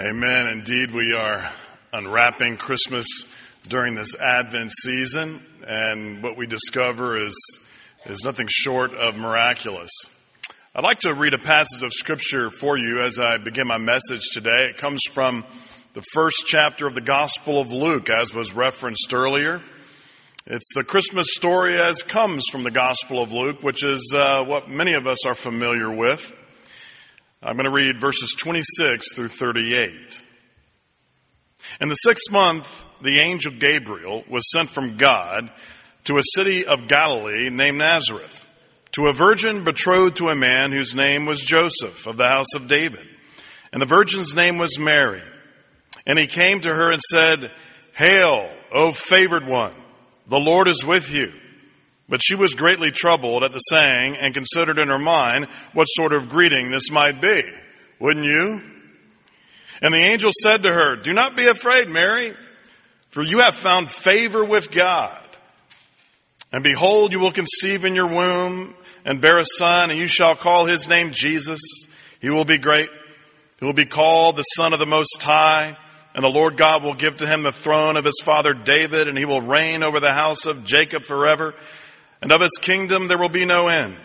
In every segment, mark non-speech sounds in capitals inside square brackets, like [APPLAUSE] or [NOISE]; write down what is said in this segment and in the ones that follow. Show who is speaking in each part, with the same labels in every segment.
Speaker 1: Amen. Indeed, we are unwrapping Christmas during this Advent season, and what we discover is, is nothing short of miraculous. I'd like to read a passage of scripture for you as I begin my message today. It comes from the first chapter of the Gospel of Luke, as was referenced earlier. It's the Christmas story as comes from the Gospel of Luke, which is uh, what many of us are familiar with. I'm going to read verses 26 through 38. In the sixth month, the angel Gabriel was sent from God to a city of Galilee named Nazareth, to a virgin betrothed to a man whose name was Joseph of the house of David. And the virgin's name was Mary. And he came to her and said, Hail, O favored one, the Lord is with you. But she was greatly troubled at the saying and considered in her mind what sort of greeting this might be. Wouldn't you? And the angel said to her, Do not be afraid, Mary, for you have found favor with God. And behold, you will conceive in your womb and bear a son, and you shall call his name Jesus. He will be great. He will be called the Son of the Most High. And the Lord God will give to him the throne of his father David, and he will reign over the house of Jacob forever and of his kingdom there will be no end.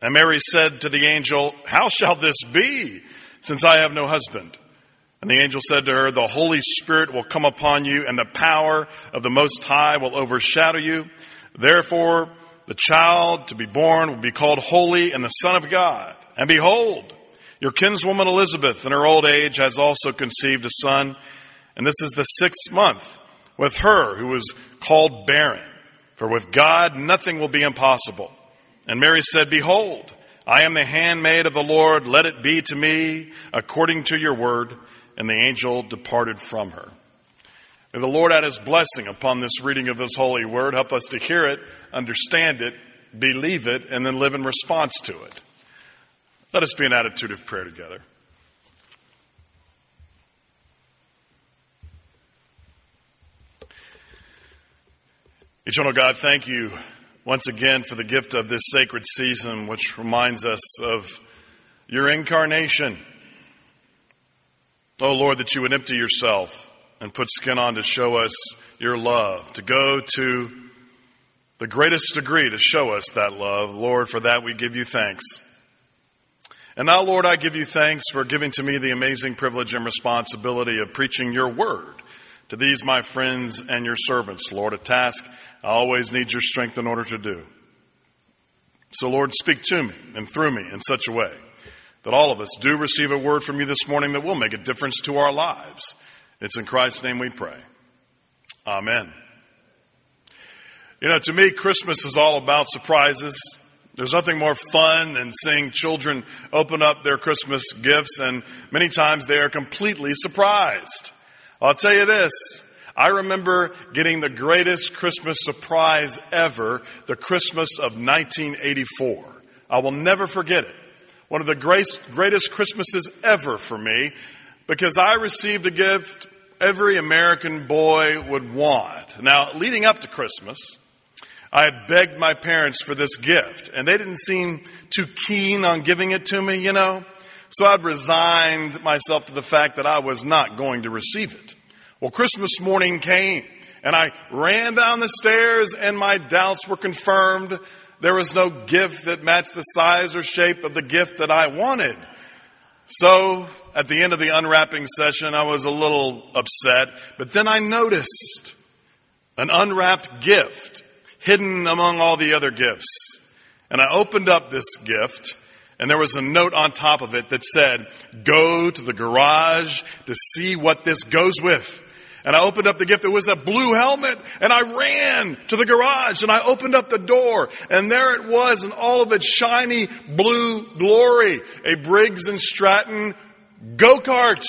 Speaker 1: And Mary said to the angel, How shall this be, since I have no husband? And the angel said to her, The Holy Spirit will come upon you, and the power of the Most High will overshadow you. Therefore, the child to be born will be called Holy and the Son of God. And behold, your kinswoman Elizabeth in her old age has also conceived a son, and this is the sixth month with her who was called barren. For with God nothing will be impossible. And Mary said, Behold, I am the handmaid of the Lord. Let it be to me according to your word. And the angel departed from her. May the Lord add his blessing upon this reading of his holy word. Help us to hear it, understand it, believe it, and then live in response to it. Let us be an attitude of prayer together. Eternal God, thank you once again for the gift of this sacred season, which reminds us of your incarnation. Oh Lord, that you would empty yourself and put skin on to show us your love, to go to the greatest degree to show us that love. Lord, for that we give you thanks. And now, Lord, I give you thanks for giving to me the amazing privilege and responsibility of preaching your word to these, my friends and your servants, Lord, a task I always need your strength in order to do. So Lord, speak to me and through me in such a way that all of us do receive a word from you this morning that will make a difference to our lives. It's in Christ's name we pray. Amen. You know, to me, Christmas is all about surprises. There's nothing more fun than seeing children open up their Christmas gifts and many times they are completely surprised. I'll tell you this, I remember getting the greatest Christmas surprise ever, the Christmas of 1984. I will never forget it. One of the greatest, greatest Christmases ever for me because I received a gift every American boy would want. Now, leading up to Christmas, I had begged my parents for this gift and they didn't seem too keen on giving it to me, you know. So I'd resigned myself to the fact that I was not going to receive it. Well, Christmas morning came and I ran down the stairs and my doubts were confirmed. There was no gift that matched the size or shape of the gift that I wanted. So at the end of the unwrapping session, I was a little upset, but then I noticed an unwrapped gift hidden among all the other gifts. And I opened up this gift and there was a note on top of it that said, go to the garage to see what this goes with. And I opened up the gift. It was a blue helmet and I ran to the garage and I opened up the door and there it was in all of its shiny blue glory. A Briggs and Stratton go-kart.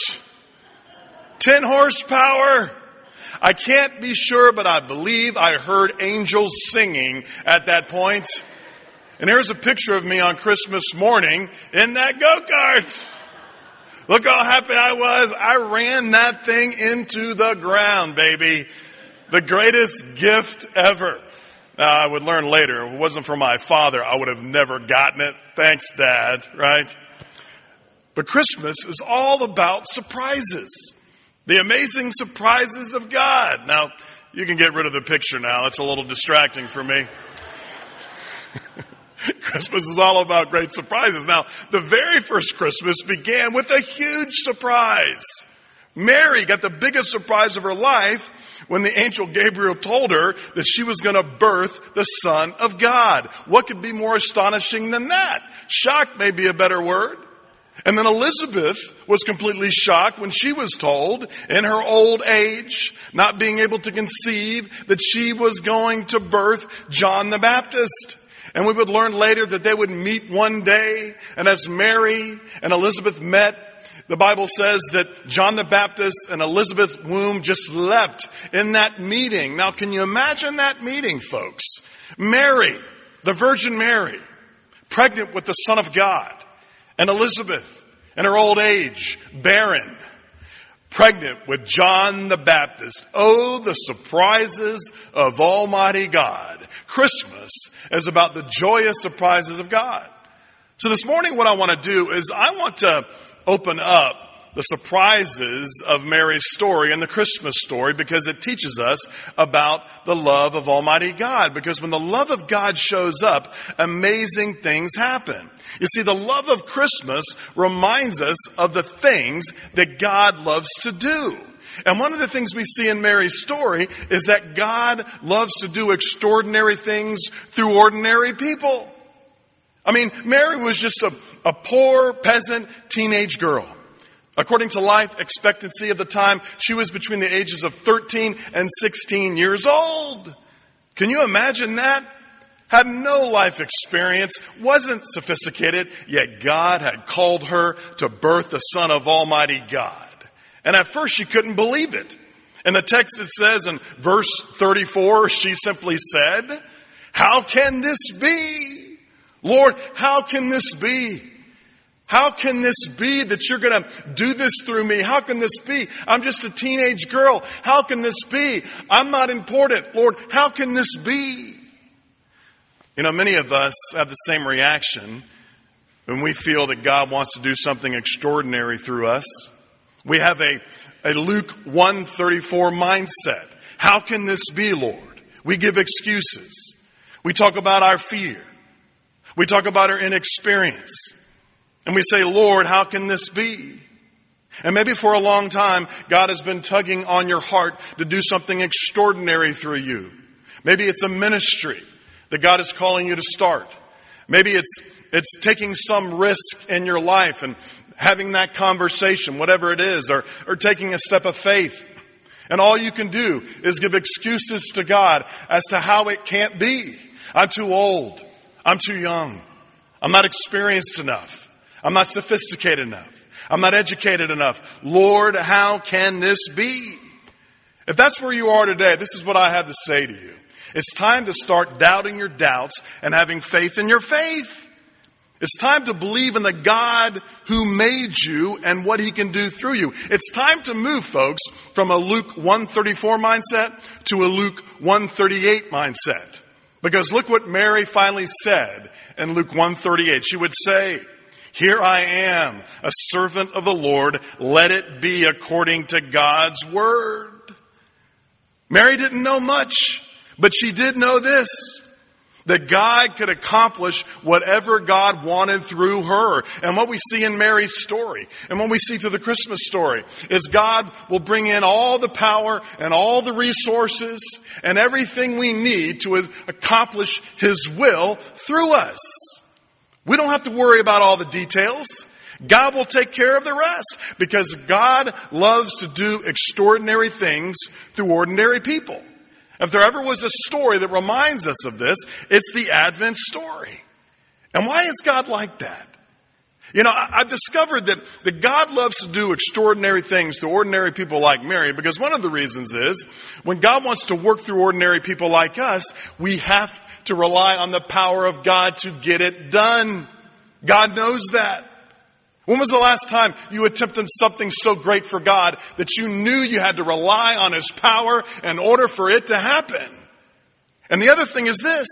Speaker 1: 10 horsepower. I can't be sure, but I believe I heard angels singing at that point. And here's a picture of me on Christmas morning in that go-kart. Look how happy I was. I ran that thing into the ground, baby. The greatest gift ever. Now, I would learn later, if it wasn't for my father, I would have never gotten it. Thanks, Dad, right? But Christmas is all about surprises. The amazing surprises of God. Now, you can get rid of the picture now. It's a little distracting for me. [LAUGHS] Christmas is all about great surprises. Now, the very first Christmas began with a huge surprise. Mary got the biggest surprise of her life when the angel Gabriel told her that she was going to birth the Son of God. What could be more astonishing than that? Shock may be a better word. And then Elizabeth was completely shocked when she was told in her old age, not being able to conceive, that she was going to birth John the Baptist. And we would learn later that they would meet one day, and as Mary and Elizabeth met, the Bible says that John the Baptist and Elizabeth's womb just leapt in that meeting. Now can you imagine that meeting, folks? Mary, the Virgin Mary, pregnant with the Son of God, and Elizabeth in her old age, barren, pregnant with John the Baptist. Oh, the surprises of Almighty God. Christmas is about the joyous surprises of God. So this morning what I want to do is I want to open up the surprises of Mary's story and the Christmas story because it teaches us about the love of Almighty God. Because when the love of God shows up, amazing things happen. You see, the love of Christmas reminds us of the things that God loves to do. And one of the things we see in Mary's story is that God loves to do extraordinary things through ordinary people. I mean, Mary was just a, a poor peasant teenage girl. According to life expectancy of the time, she was between the ages of 13 and 16 years old. Can you imagine that? Had no life experience, wasn't sophisticated, yet God had called her to birth the Son of Almighty God. And at first she couldn't believe it. In the text it says in verse 34, she simply said, how can this be? Lord, how can this be? How can this be that you're to do this through me? How can this be? I'm just a teenage girl. How can this be? I'm not important. Lord, how can this be? You know, many of us have the same reaction when we feel that God wants to do something extraordinary through us. We have a, a Luke 134 mindset. How can this be, Lord? We give excuses. We talk about our fear. We talk about our inexperience. And we say, Lord, how can this be? And maybe for a long time, God has been tugging on your heart to do something extraordinary through you. Maybe it's a ministry that God is calling you to start. Maybe it's, it's taking some risk in your life and having that conversation, whatever it is, or, or taking a step of faith. And all you can do is give excuses to God as to how it can't be. I'm too old. I'm too young. I'm not experienced enough. I'm not sophisticated enough. I'm not educated enough. Lord, how can this be? If that's where you are today, this is what I have to say to you. It's time to start doubting your doubts and having faith in your faith. It's time to believe in the God who made you and what he can do through you. It's time to move folks from a Luke 134 mindset to a Luke 138 mindset. Because look what Mary finally said in Luke 138. She would say, here I am, a servant of the Lord. Let it be according to God's word. Mary didn't know much. But she did know this. That God could accomplish whatever God wanted through her. And what we see in Mary's story, and what we see through the Christmas story, is God will bring in all the power and all the resources and everything we need to accomplish His will through us. We don't have to worry about all the details. God will take care of the rest because God loves to do extraordinary things through ordinary people. If there ever was a story that reminds us of this, it's the Advent story. And why is God like that? You know, I've discovered that, that God loves to do extraordinary things to ordinary people like Mary because one of the reasons is when God wants to work through ordinary people like us, we have to rely on the power of God to get it done. God knows that. When was the last time you attempted something so great for God that you knew you had to rely on His power in order for it to happen? And the other thing is this.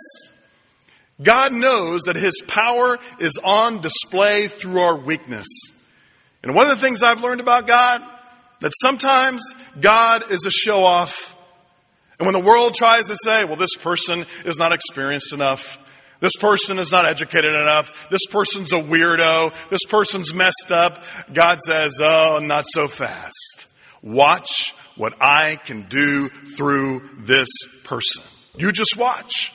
Speaker 1: God knows that His power is on display through our weakness. And one of the things I've learned about God, that sometimes God is a show off. And when the world tries to say, well, this person is not experienced enough, this person is not educated enough, this person's a weirdo, this person's messed up, God says, oh, not so fast. Watch what I can do through this person. You just watch.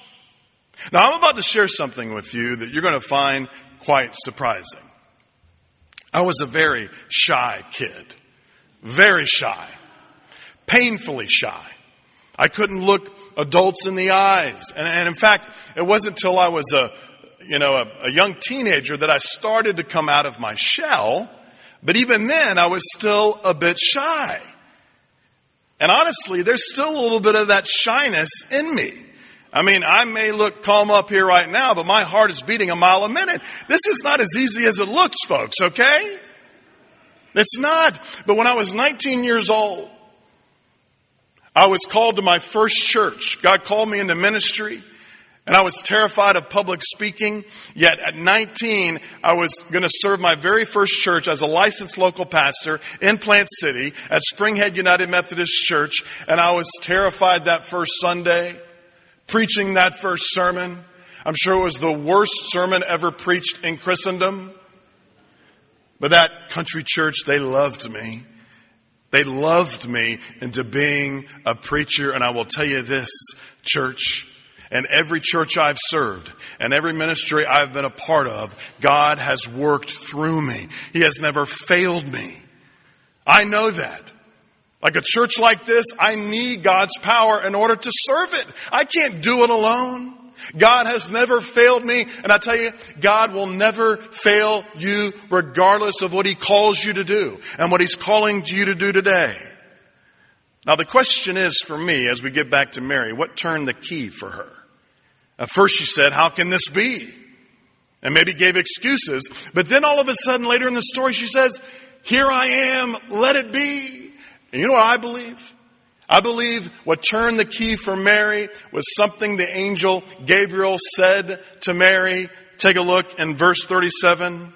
Speaker 1: Now I'm about to share something with you that you're going to find quite surprising. I was a very shy kid. Very shy. Painfully shy. I couldn't look adults in the eyes. And, and in fact, it wasn't until I was a, you know, a, a young teenager that I started to come out of my shell. But even then, I was still a bit shy. And honestly, there's still a little bit of that shyness in me. I mean, I may look calm up here right now, but my heart is beating a mile a minute. This is not as easy as it looks, folks, okay? It's not. But when I was 19 years old, I was called to my first church. God called me into ministry. And I was terrified of public speaking. Yet at 19, I was going to serve my very first church as a licensed local pastor in Plant City at Springhead United Methodist Church. And I was terrified that first Sunday preaching that first sermon. I'm sure it was the worst sermon ever preached in Christendom. But that country church, they loved me. They loved me into being a preacher. And I will tell you this, church, and every church I've served and every ministry I've been a part of, God has worked through me. He has never failed me. I know that. Like a church like this, I need God's power in order to serve it. I can't do it alone. God has never failed me, and I tell you, God will never fail you regardless of what He calls you to do and what He's calling you to do today. Now the question is for me, as we get back to Mary, what turned the key for her? At first she said, how can this be? And maybe gave excuses, but then all of a sudden later in the story she says, here I am, let it be. And you know what I believe? I believe what turned the key for Mary was something the angel Gabriel said to Mary. Take a look in verse 37.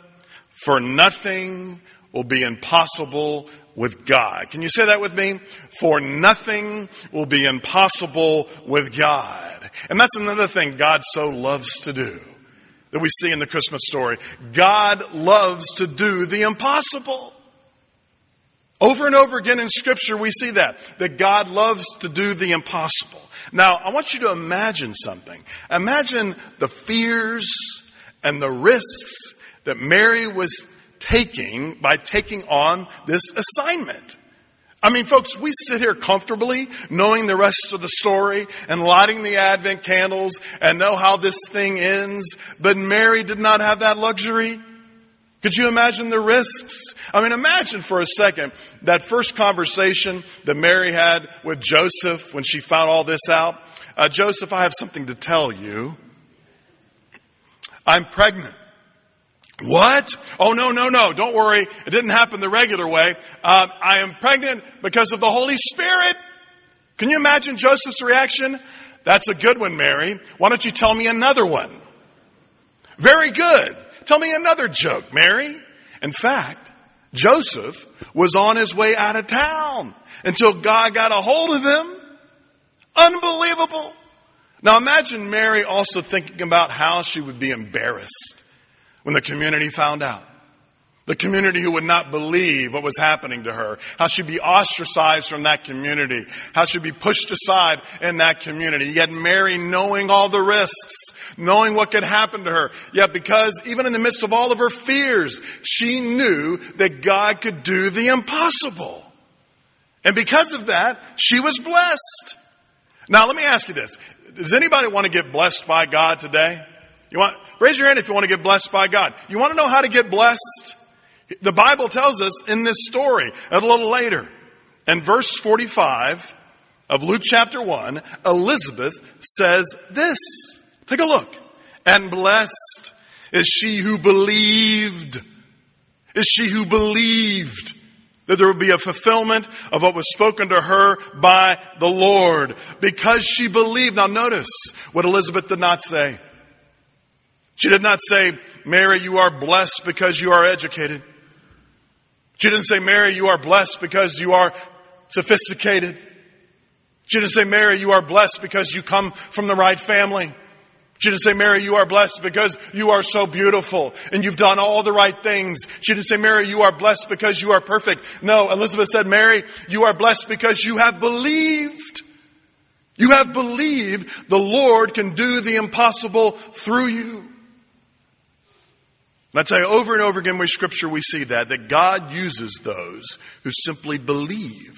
Speaker 1: For nothing will be impossible with God. Can you say that with me? For nothing will be impossible with God. And that's another thing God so loves to do that we see in the Christmas story. God loves to do the impossible. Over and over again in scripture we see that, that God loves to do the impossible. Now, I want you to imagine something. Imagine the fears and the risks that Mary was taking by taking on this assignment. I mean, folks, we sit here comfortably knowing the rest of the story and lighting the Advent candles and know how this thing ends, but Mary did not have that luxury. Could you imagine the risks? I mean, imagine for a second that first conversation that Mary had with Joseph when she found all this out. Uh, Joseph, I have something to tell you. I'm pregnant. What? Oh no, no, no. Don't worry. It didn't happen the regular way. Uh, I am pregnant because of the Holy Spirit. Can you imagine Joseph's reaction? That's a good one, Mary. Why don't you tell me another one? Very good. Tell me another joke, Mary. In fact, Joseph was on his way out of town until God got a hold of him. Unbelievable. Now imagine Mary also thinking about how she would be embarrassed when the community found out. The community who would not believe what was happening to her. How she'd be ostracized from that community. How she'd be pushed aside in that community. Yet Mary knowing all the risks, knowing what could happen to her. Yet because even in the midst of all of her fears, she knew that God could do the impossible. And because of that, she was blessed. Now let me ask you this. Does anybody want to get blessed by God today? You want, raise your hand if you want to get blessed by God. You want to know how to get blessed? The Bible tells us in this story a little later. In verse 45 of Luke chapter 1, Elizabeth says this. Take a look. And blessed is she who believed. Is she who believed that there would be a fulfillment of what was spoken to her by the Lord. Because she believed. Now notice what Elizabeth did not say. She did not say, Mary, you are blessed because you are educated. She didn't say, Mary, you are blessed because you are sophisticated. She didn't say, Mary, you are blessed because you come from the right family. She didn't say, Mary, you are blessed because you are so beautiful and you've done all the right things. She didn't say, Mary, you are blessed because you are perfect. No, Elizabeth said, Mary, you are blessed because you have believed. You have believed the Lord can do the impossible through you. I tell you, over and over again with scripture we see that, that God uses those who simply believe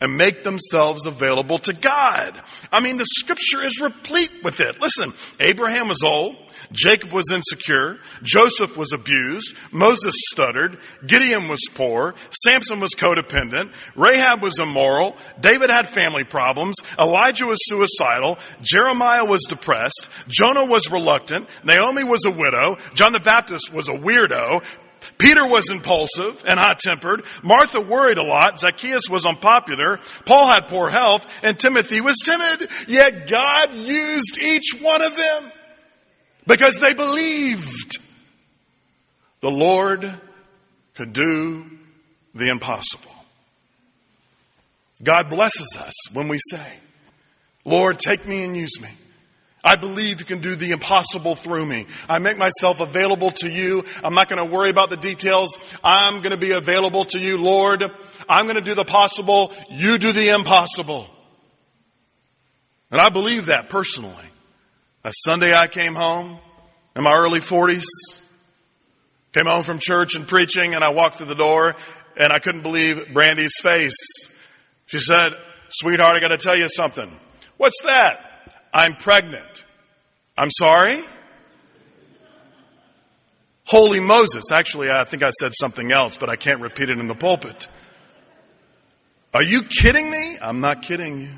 Speaker 1: and make themselves available to God. I mean, the scripture is replete with it. Listen, Abraham was old. Jacob was insecure. Joseph was abused. Moses stuttered. Gideon was poor. Samson was codependent. Rahab was immoral. David had family problems. Elijah was suicidal. Jeremiah was depressed. Jonah was reluctant. Naomi was a widow. John the Baptist was a weirdo. Peter was impulsive and hot tempered. Martha worried a lot. Zacchaeus was unpopular. Paul had poor health and Timothy was timid. Yet God used each one of them because they believed the Lord could do the impossible. God blesses us when we say, Lord, take me and use me. I believe you can do the impossible through me. I make myself available to you. I'm not going to worry about the details. I'm going to be available to you, Lord. I'm going to do the possible. You do the impossible. And I believe that personally. A Sunday I came home in my early 40s, came home from church and preaching, and I walked through the door and I couldn't believe Brandy's face. She said, sweetheart, I gotta tell you something. What's that? I'm pregnant. I'm sorry? Holy Moses. Actually, I think I said something else, but I can't repeat it in the pulpit. Are you kidding me? I'm not kidding you.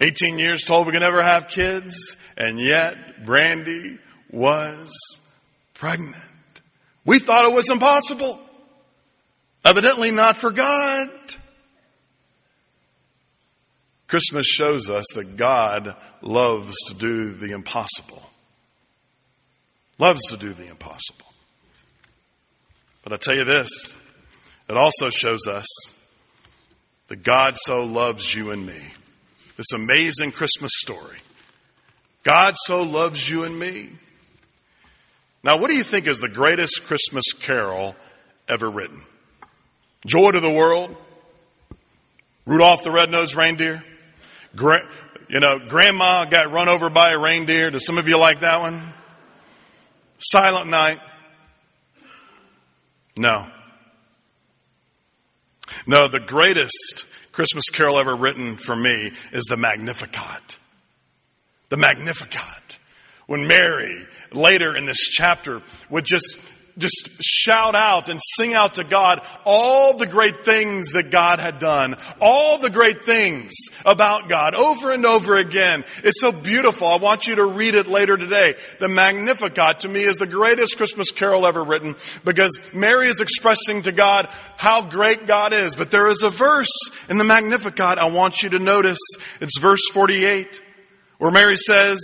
Speaker 1: 18 years told we could never have kids, and yet Brandy was pregnant. We thought it was impossible. Evidently not for God. Christmas shows us that God loves to do the impossible. Loves to do the impossible. But I tell you this, it also shows us that God so loves you and me. This amazing Christmas story. God so loves you and me. Now, what do you think is the greatest Christmas carol ever written? Joy to the World? Rudolph the Red-Nosed Reindeer? Gra- you know, grandma got run over by a reindeer. Do some of you like that one? Silent night. No. No, the greatest Christmas carol ever written for me is the Magnificat. The Magnificat. When Mary, later in this chapter, would just just shout out and sing out to God all the great things that God had done, all the great things about God over and over again. It's so beautiful. I want you to read it later today. The Magnificat to me is the greatest Christmas carol ever written because Mary is expressing to God how great God is. But there is a verse in the Magnificat I want you to notice. It's verse 48 where Mary says,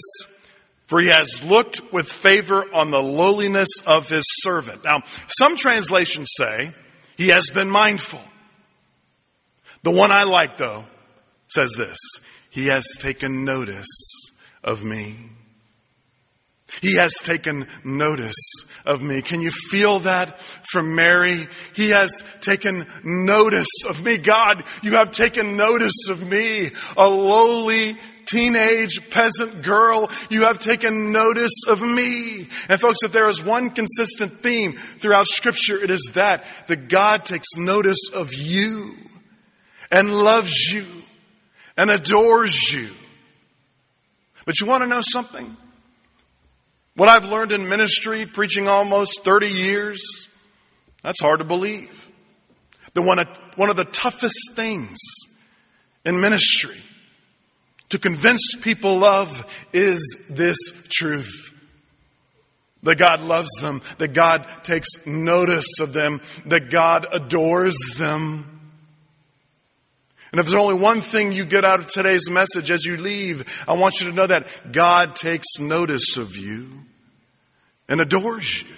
Speaker 1: for he has looked with favor on the lowliness of his servant. Now, some translations say he has been mindful. The one I like though says this, he has taken notice of me. He has taken notice of me. Can you feel that from Mary? He has taken notice of me. God, you have taken notice of me, a lowly teenage peasant girl, you have taken notice of me. And folks, if there is one consistent theme throughout scripture, it is that, that God takes notice of you and loves you and adores you. But you want to know something? What I've learned in ministry, preaching almost 30 years, that's hard to believe. The one, one of the toughest things in ministry to convince people of is this truth. That God loves them, that God takes notice of them, that God adores them. And if there's only one thing you get out of today's message as you leave, I want you to know that God takes notice of you and adores you.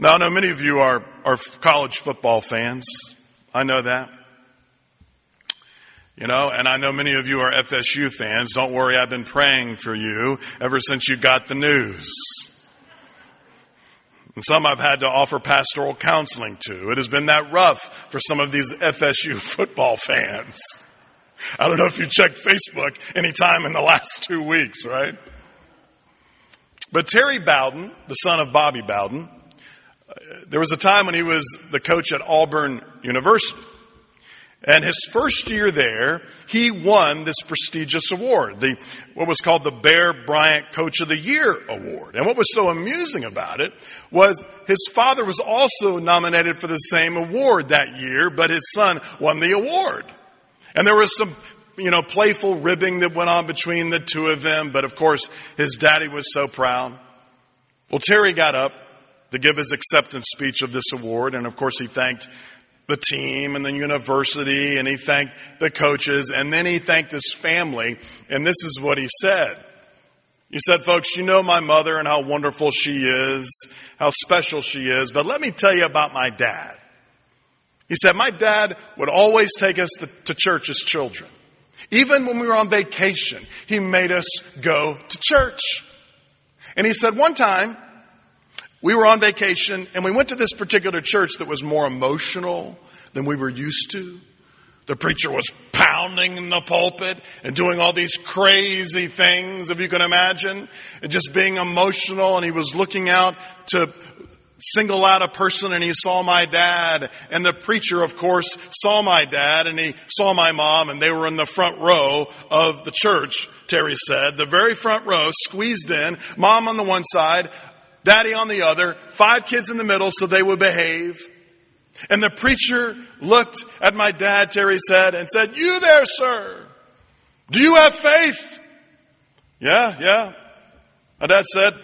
Speaker 1: Now, I know many of you are, are college football fans. I know that. You know, and I know many of you are FSU fans. Don't worry, I've been praying for you ever since you got the news. And some I've had to offer pastoral counseling to. It has been that rough for some of these FSU [LAUGHS] football fans. I don't know if you checked Facebook anytime in the last two weeks, right? But Terry Bowden, the son of Bobby Bowden, uh, there was a time when he was the coach at Auburn University. And his first year there, he won this prestigious award, the, what was called the Bear Bryant Coach of the Year Award. And what was so amusing about it was his father was also nominated for the same award that year, but his son won the award. And there was some, you know, playful ribbing that went on between the two of them, but of course his daddy was so proud. Well, Terry got up to give his acceptance speech of this award, and of course he thanked the team and the university and he thanked the coaches and then he thanked his family and this is what he said. He said, folks, you know my mother and how wonderful she is, how special she is, but let me tell you about my dad. He said, my dad would always take us to, to church as children. Even when we were on vacation, he made us go to church. And he said one time, we were on vacation and we went to this particular church that was more emotional than we were used to. The preacher was pounding in the pulpit and doing all these crazy things, if you can imagine, and just being emotional and he was looking out to single out a person and he saw my dad and the preacher of course saw my dad and he saw my mom and they were in the front row of the church Terry said, the very front row, squeezed in, mom on the one side, daddy on the other, five kids in the middle so they would behave. And the preacher looked at my dad, Terry said, and said, you there, sir, do you have faith? Yeah, yeah. My dad said,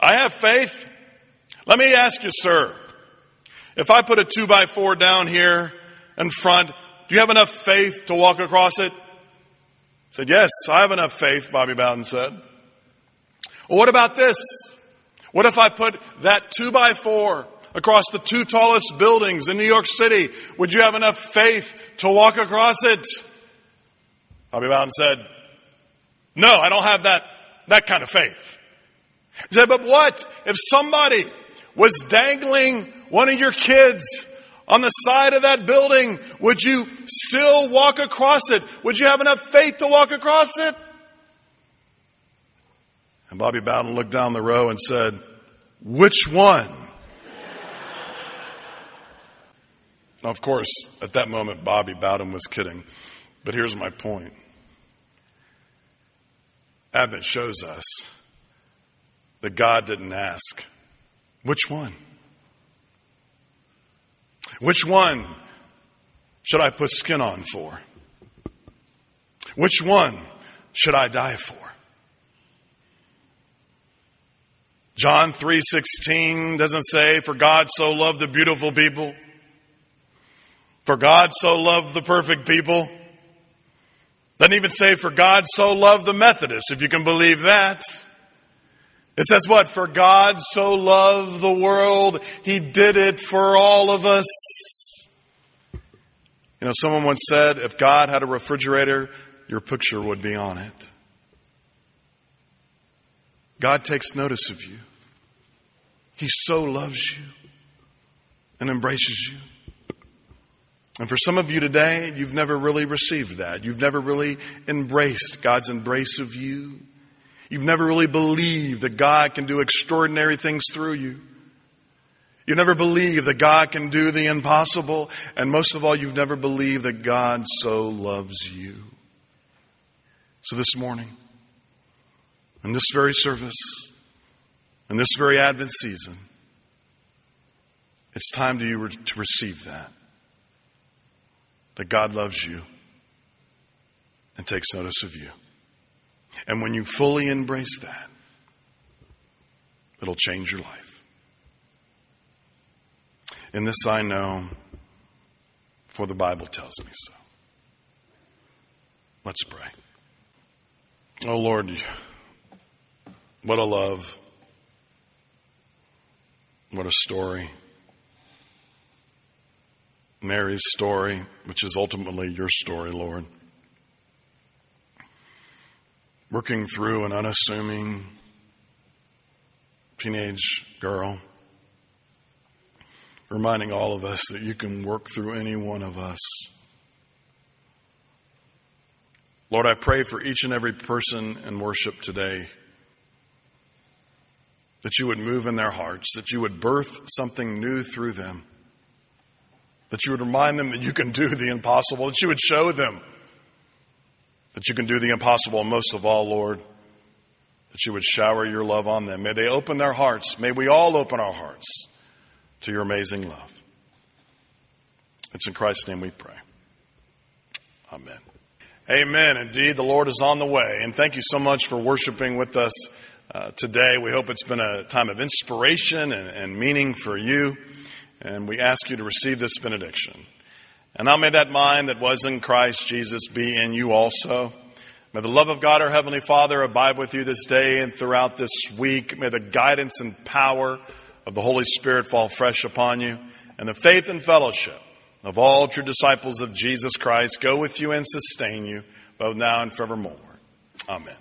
Speaker 1: I have faith. Let me ask you, sir, if I put a two by four down here in front, do you have enough faith to walk across it? I said, yes, I have enough faith, Bobby Bowden said. Well, what about this? What if I put that two by four across the two tallest buildings in New York City? Would you have enough faith to walk across it? Bobby Bowden said, no, I don't have that, that kind of faith. He said, but what if somebody was dangling one of your kids on the side of that building? Would you still walk across it? Would you have enough faith to walk across it? And Bobby Bowden looked down the row and said, which one? now, of course, at that moment, Bobby Bowden was kidding. But here's my point. Advent shows us that God didn't ask, which one? Which one should I put skin on for? Which one should I die for? John 3:16 doesn't say for God so loved the beautiful people. For God so loved the perfect people. Doesn't even say for God so loved the Methodists, if you can believe that. It says what? For God so loved the world, He did it for all of us. You know, someone once said, if God had a refrigerator, your picture would be on it. God takes notice of you. He so loves you and embraces you. And for some of you today, you've never really received that. You've never really embraced God's embrace of you. You've never really believed that God can do extraordinary things through you. You've never believed that God can do the impossible. And most of all, you've never believed that God so loves you. So this morning, in this very service, in this very Advent season, it's time to you to receive that. That God loves you and takes notice of you. And when you fully embrace that, it'll change your life. In this I know, for the Bible tells me so. Let's pray. Oh Lord, what a love What a story. Mary's story, which is ultimately your story, Lord. Working through an unassuming teenage girl, reminding all of us that you can work through any one of us. Lord, I pray for each and every person in worship today that you would move in their hearts, that you would birth something new through them, that you would remind them that you can do the impossible, that you would show them that you can do the impossible, and most of all, Lord, that you would shower your love on them. May they open their hearts. May we all open our hearts to your amazing love. It's in Christ's name we pray. Amen. Amen. Indeed, the Lord is on the way. And thank you so much for worshiping with us uh, today. We hope it's been a time of inspiration and, and meaning for you. And we ask you to receive this benediction. And now may that mind that was in Christ Jesus be in you also. May the love of God, our Heavenly Father, abide with you this day and throughout this week. May the guidance and power of the Holy Spirit fall fresh upon you. And the faith and fellowship of all true disciples of Jesus Christ go with you and sustain you both now and forevermore. Amen.